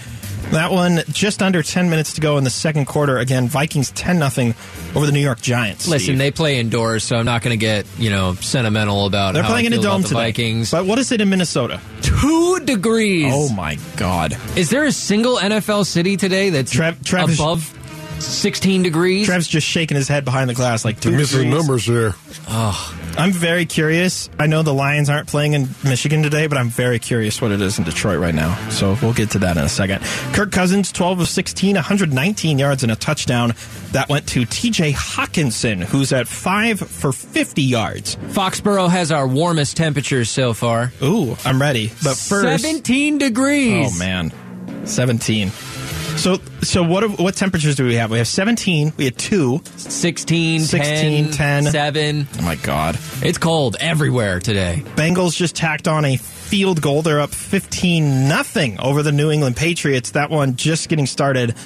S3: That one just under 10 minutes to go in the second quarter. Again, Vikings 10 nothing over the New York Giants.
S4: Listen,
S3: Steve.
S4: they play indoors, so I'm not going to get you know sentimental about.
S3: they're
S4: how
S3: playing in a dome
S4: the
S3: today.
S4: Vikings.
S3: But what is it in Minnesota?
S4: Two degrees.
S3: Oh my God!
S4: Is there a single NFL city today that's
S3: Trev- Trev is-
S4: above 16 degrees?
S3: Trev's just shaking his head behind the glass like two
S5: You're missing
S3: degrees.
S5: numbers there. Oh.
S3: I'm very curious. I know the Lions aren't playing in Michigan today, but I'm very curious what it is in Detroit right now. So we'll get to that in a second. Kirk Cousins, 12 of 16, 119 yards and a touchdown. That went to TJ Hockenson, who's at 5 for 50 yards.
S4: Foxborough has our warmest temperatures so far.
S3: Ooh, I'm ready. But first.
S4: 17 degrees.
S3: Oh, man. 17. So, so what what temperatures do we have? We have 17. We had 2.
S4: 16,
S3: 16,
S4: 10,
S3: 10.
S4: 7.
S3: Oh, my God.
S4: It's cold everywhere today.
S3: Bengals just tacked on a field goal. They're up 15 nothing over the New England Patriots. That one just getting started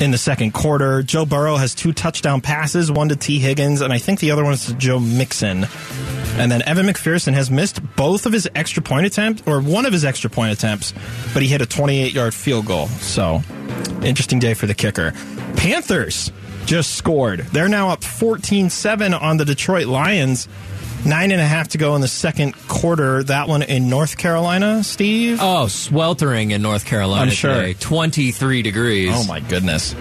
S3: in the second quarter. Joe Burrow has two touchdown passes, one to Tee Higgins, and I think the other one is to Joe Mixon. And then Evan McPherson has missed both of his extra point attempts, or one of his extra point attempts, but he hit a 28 yard field goal. So, interesting day for the kicker. Panthers just scored. They're now up 14 7 on the Detroit Lions. Nine and a half to go in the second quarter. That one in North Carolina, Steve?
S4: Oh, sweltering in North Carolina
S3: I'm sure.
S4: today. 23 degrees.
S3: Oh, my goodness.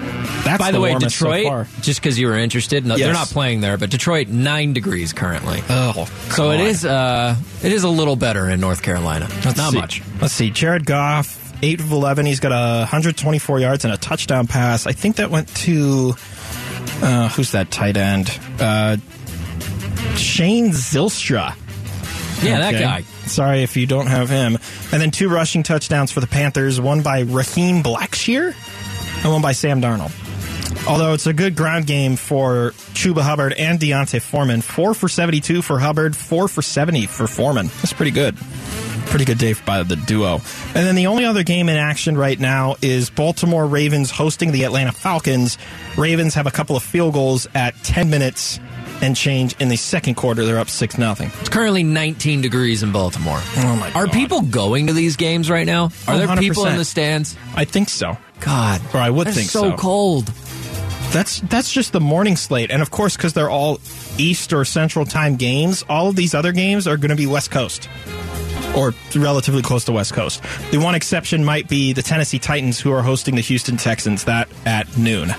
S3: That's
S4: By the, way,
S3: warmest so
S4: Detroit,
S3: far.
S4: just because you were interested, no, they're not playing there, but Detroit, 9 degrees currently.
S3: Oh,
S4: So it is uh, it is a little better in North Carolina.
S3: Let's
S4: Not
S3: see.
S4: much.
S3: Let's see. Jared Goff, 8 of 11. He's got a 124 yards and a touchdown pass. I think that went to. Uh, who's that tight end? Uh, Shane Zylstra.
S4: Yeah, that guy.
S3: Sorry if you don't have him. And then two rushing touchdowns for the Panthers, one by Raheem Blackshear and one by Sam Darnold. Although it's a good ground game for Chuba Hubbard and D'Onta Foreman. Four for 72 for Hubbard, four for 70 for Foreman. That's pretty good. Pretty good day by the duo. And then the only other game in action right now is Baltimore Ravens hosting the Atlanta Falcons. Ravens have a couple of field goals at 10 minutes and change in the second quarter. They're up 6 nothing.
S4: It's currently 19 degrees in Baltimore.
S3: Oh my
S4: Are people going to these games right now? Are there people
S3: 100%.
S4: in the stands?
S3: I think so.
S4: God,
S3: Or I would think
S4: so
S3: so.
S4: cold.
S3: That's that's just the morning slate, and of course, because they're all East or Central Time games, all of these other games are going to be West Coast or relatively close to West Coast. The one exception might be the Tennessee Titans, who are hosting the Houston Texans. That at noon.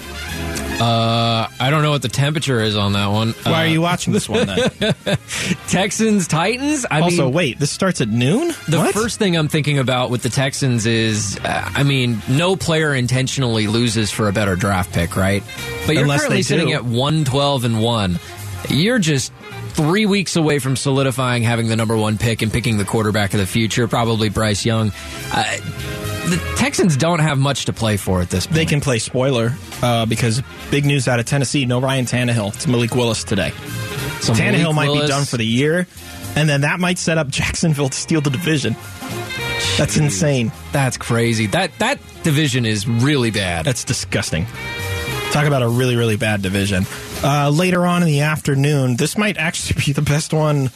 S4: Uh, I don't know what the temperature is on that one.
S3: Why
S4: Uh,
S3: are you watching this one then?
S4: Texans Titans? I
S3: also,
S4: mean,
S3: wait, this starts at noon.
S4: The
S3: What?
S4: first thing I'm thinking about with the Texans is, uh, I mean, no player intentionally loses for a better draft pick, right? But you're
S3: Unless
S4: currently sitting at 112 and 1. You're just three weeks away from solidifying having the number one pick and picking the quarterback of the future, probably Bryce Young. Uh, the Texans don't have much to play for at this point.
S3: They can play spoiler uh, because big news out of Tennessee: no Ryan Tannehill. It's Malik Willis today. So Tannehill
S4: Malik
S3: might
S4: Willis-
S3: be done for the year, and then that might set up Jacksonville to steal the division. That's insane.
S4: That's crazy. That that division is really bad.
S3: That's disgusting. Talk about a really, really bad division. Uh, later on in the afternoon, this might actually be the best one.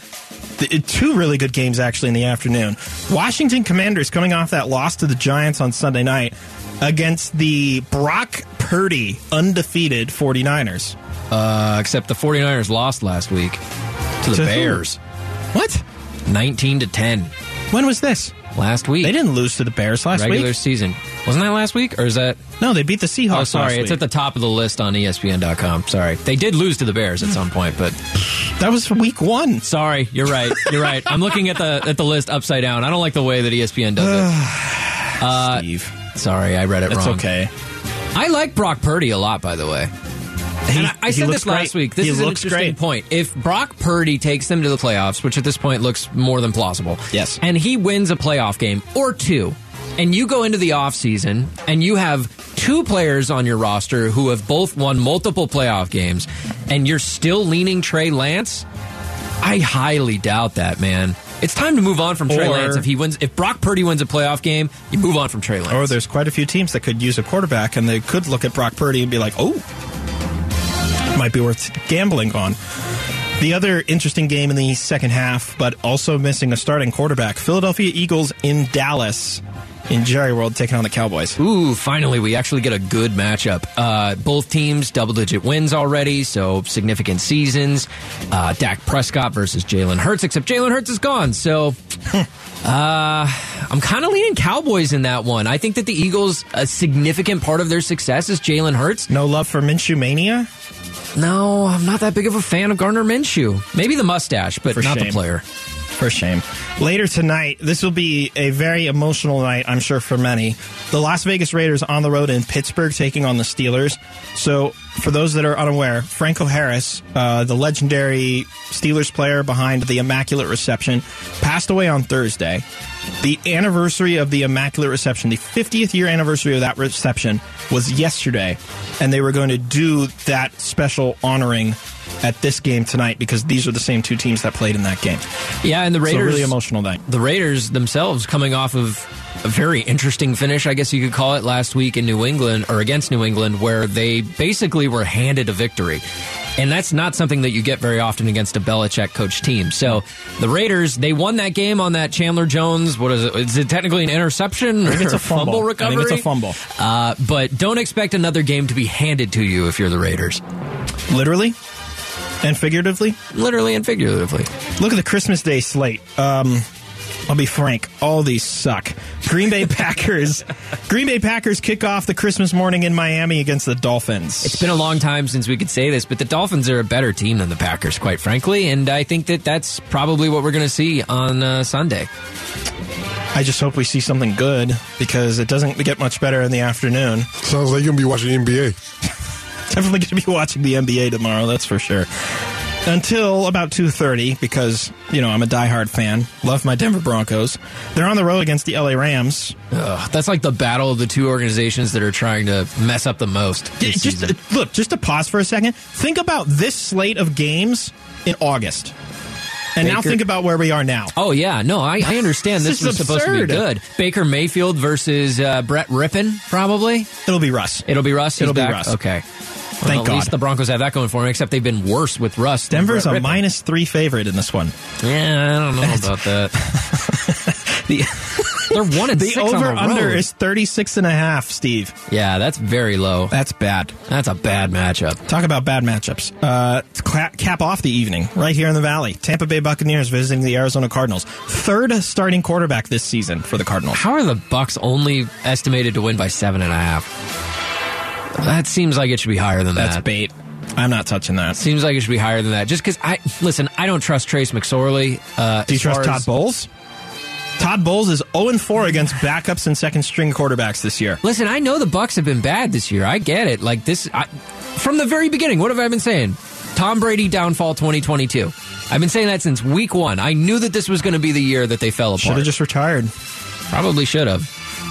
S3: Two really good games actually in the afternoon. Washington Commanders coming off that loss to the Giants on Sunday night against the Brock Purdy undefeated 49ers.
S4: Uh, except the 49ers lost last week to the
S3: To who?
S4: Bears.
S3: What?
S4: 19 to 10
S3: When was this?
S4: Last week.
S3: They didn't lose to the Bears last
S4: regular
S3: week.
S4: season. Wasn't that last week or is that
S3: No, they beat the Seahawks.
S4: Oh, sorry. It's at the top of the list on ESPN.com. Sorry. They did lose to the Bears at some point, but
S3: that was week one.
S4: sorry. You're right. You're right. I'm looking at the at the list upside down. I don't like the way that ESPN does it. Uh,
S3: Steve.
S4: sorry, I read it
S3: It's
S4: wrong.
S3: okay.
S4: I like Brock Purdy a lot, by the way. And I, I said this last
S3: great.
S4: week. This
S3: He
S4: is an interesting
S3: great.
S4: point. If Brock Purdy takes them to the playoffs, which at this point looks more than plausible,
S3: Yes.
S4: and he wins a playoff game or two, and you go into the offseason and you have two players on your roster who have both won multiple playoff games, and you're still leaning Trey Lance, I highly doubt that, man. It's time to move on from Trey
S3: Or-
S4: Lance. If he wins, if Brock Purdy wins a playoff game, you move on from Trey Lance.
S3: Or there's quite a few teams that could use a quarterback, and they could look at Brock Purdy and be like, "Oh, might be worth gambling on." The other interesting game in the second half, but also missing a starting quarterback, Philadelphia Eagles in Dallas in Jerry World taking on the Cowboys.
S4: Ooh, finally, we actually get a good matchup. Uh, both teams double digit wins already, so significant seasons. Uh, Dak Prescott versus Jalen Hurts, except Jalen Hurts is gone, so. Uh, I'm kind of leaning Cowboys in that one. I think that the Eagles, a significant part of their success is Jalen Hurts.
S3: No love for Minshew mania.
S4: No, I'm not that big of a fan of Gardner Minshew. Maybe the mustache, but
S3: For
S4: not the player.
S3: For shame. Later tonight, this will be a very emotional night, I'm sure, for many. The Las Vegas Raiders on the road in Pittsburgh taking on the Steelers. So, for those that are unaware, Franco Harris, uh, the legendary Steelers player behind the Immaculate Reception, passed away on Thursday. The anniversary of the Immaculate Reception, the 50th year anniversary of that reception, was yesterday. And they were going to do that special honoring at this game tonight because these are the same two teams that played in that game.
S4: Yeah, and the
S3: So
S4: Raiders.
S3: really emotional night.
S4: the Raiders themselves coming off of a very interesting finish, I guess you could call it, last week in New England or against New England, where they basically were handed a victory. And that's not something that you get very often against a Belichick coach team. So the Raiders, they won that game on that Chandler Jones. What is it? Is it technically an interception?
S3: Think it's a fumble. I
S4: recovery?
S3: it's a fumble.
S4: Uh, but don't expect another game to be handed to you if you're the Raiders.
S3: Literally and figuratively.
S4: Literally and figuratively.
S3: Look at the Christmas Day slate. Um, I'll be frank, all these suck. Green Bay Packers. Green Bay Packers kick off the Christmas morning in Miami against the Dolphins.
S4: It's been a long time since we could say this, but the Dolphins are a better team than the Packers, quite frankly, and I think that that's probably what we're going to see on uh, Sunday.
S3: I just hope we see something good because it doesn't get much better in the afternoon.
S5: Sounds like you're gonna be watching NBA.
S3: Definitely going to be watching the NBA tomorrow, that's for sure. Until about 2:30 because, you know, I'm a diehard fan. Love my Denver Broncos. They're on the road against the LA Rams.
S4: Ugh, that's like the battle of the two organizations that are trying to mess up the most. This
S3: just
S4: season.
S3: look, just to pause for a second. Think about this slate of games in August, and now think about where we are now.
S4: Oh yeah, no, I, I understand
S3: This
S4: this,
S3: is
S4: was supposed to be good. Baker Mayfield versus uh, Brett Rypien, probably.
S3: It'll be Russ.
S4: It'll be Russ. He's
S3: It'll be
S4: back?
S3: Russ.
S4: Okay.
S3: Thank
S4: Well,
S3: God.
S4: At least the Broncos have that going for them. Except they've been worse with Russ.
S3: Denver's a minus three favorite in this one.
S4: Yeah, I don't know about that.
S3: The,
S4: They're one and
S3: the
S4: six on
S3: over
S4: the
S3: under
S4: road.
S3: is 36 and a half, Steve.
S4: Yeah, that's very low.
S3: That's bad.
S4: That's a bad matchup.
S3: Talk about bad matchups. Uh, cap off the evening, right here in the Valley. Tampa Bay Buccaneers visiting the Arizona Cardinals. Third starting quarterback this season for the Cardinals.
S4: How are the Bucks only estimated to win by seven and a half? That seems like it should be higher than that.
S3: That's
S4: that.
S3: bait. I'm not touching that.
S4: Seems like it should be higher than that. Just because I listen, I don't trust Trace McSorley. Uh,
S3: Do you
S4: as
S3: trust
S4: far
S3: Todd
S4: as-
S3: Bowles? Todd Bowles is 0 4 against backups and second string quarterbacks this year.
S4: Listen, I know the Bucks have been bad this year. I get it. Like this, I, from the very beginning. What have I been saying? Tom Brady downfall 2022. I've been saying that since week one. I knew that this was going to be the year that they fell apart.
S3: Should have just retired.
S4: Probably should have.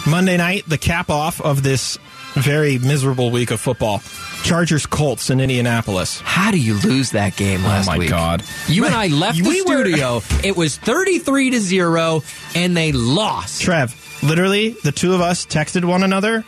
S3: Monday night, the cap off of this very miserable week of football. Chargers Colts in Indianapolis.
S4: How do you lose that game last oh,
S3: my
S4: week?
S3: God.
S4: You and I left the
S3: we were-
S4: studio. it was 33 to 0 and they lost.
S3: Trev, literally, the two of us texted one another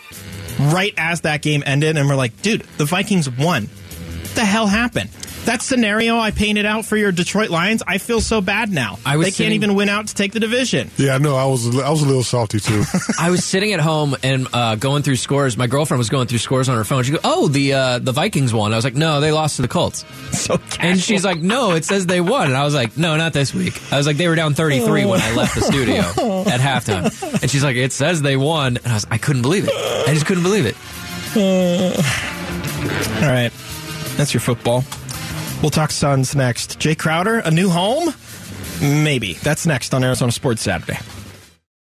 S3: right as that game ended, and we're like, dude, the Vikings won. What the hell happened? That scenario I painted out for your Detroit Lions, I feel so bad now.
S4: I was
S3: they can't even win out to take the division.
S5: Yeah, I know. I was I was a little salty too.
S4: I was sitting at home and uh, going through scores. My girlfriend was going through scores on her phone. She go, "Oh, the uh, the Vikings won." I was like, "No, they lost to the Colts."
S3: So
S4: And she's like, "No, it says they won." And I was like, "No, not this week." I was like, "They were down 33 when I left the studio at halftime." And she's like, "It says they won." And I was I couldn't believe it. I just couldn't believe it.
S3: All right. That's your football. We'll talk Suns next. Jae Crowder, a new home? Maybe. That's next on Arizona Sports Saturday.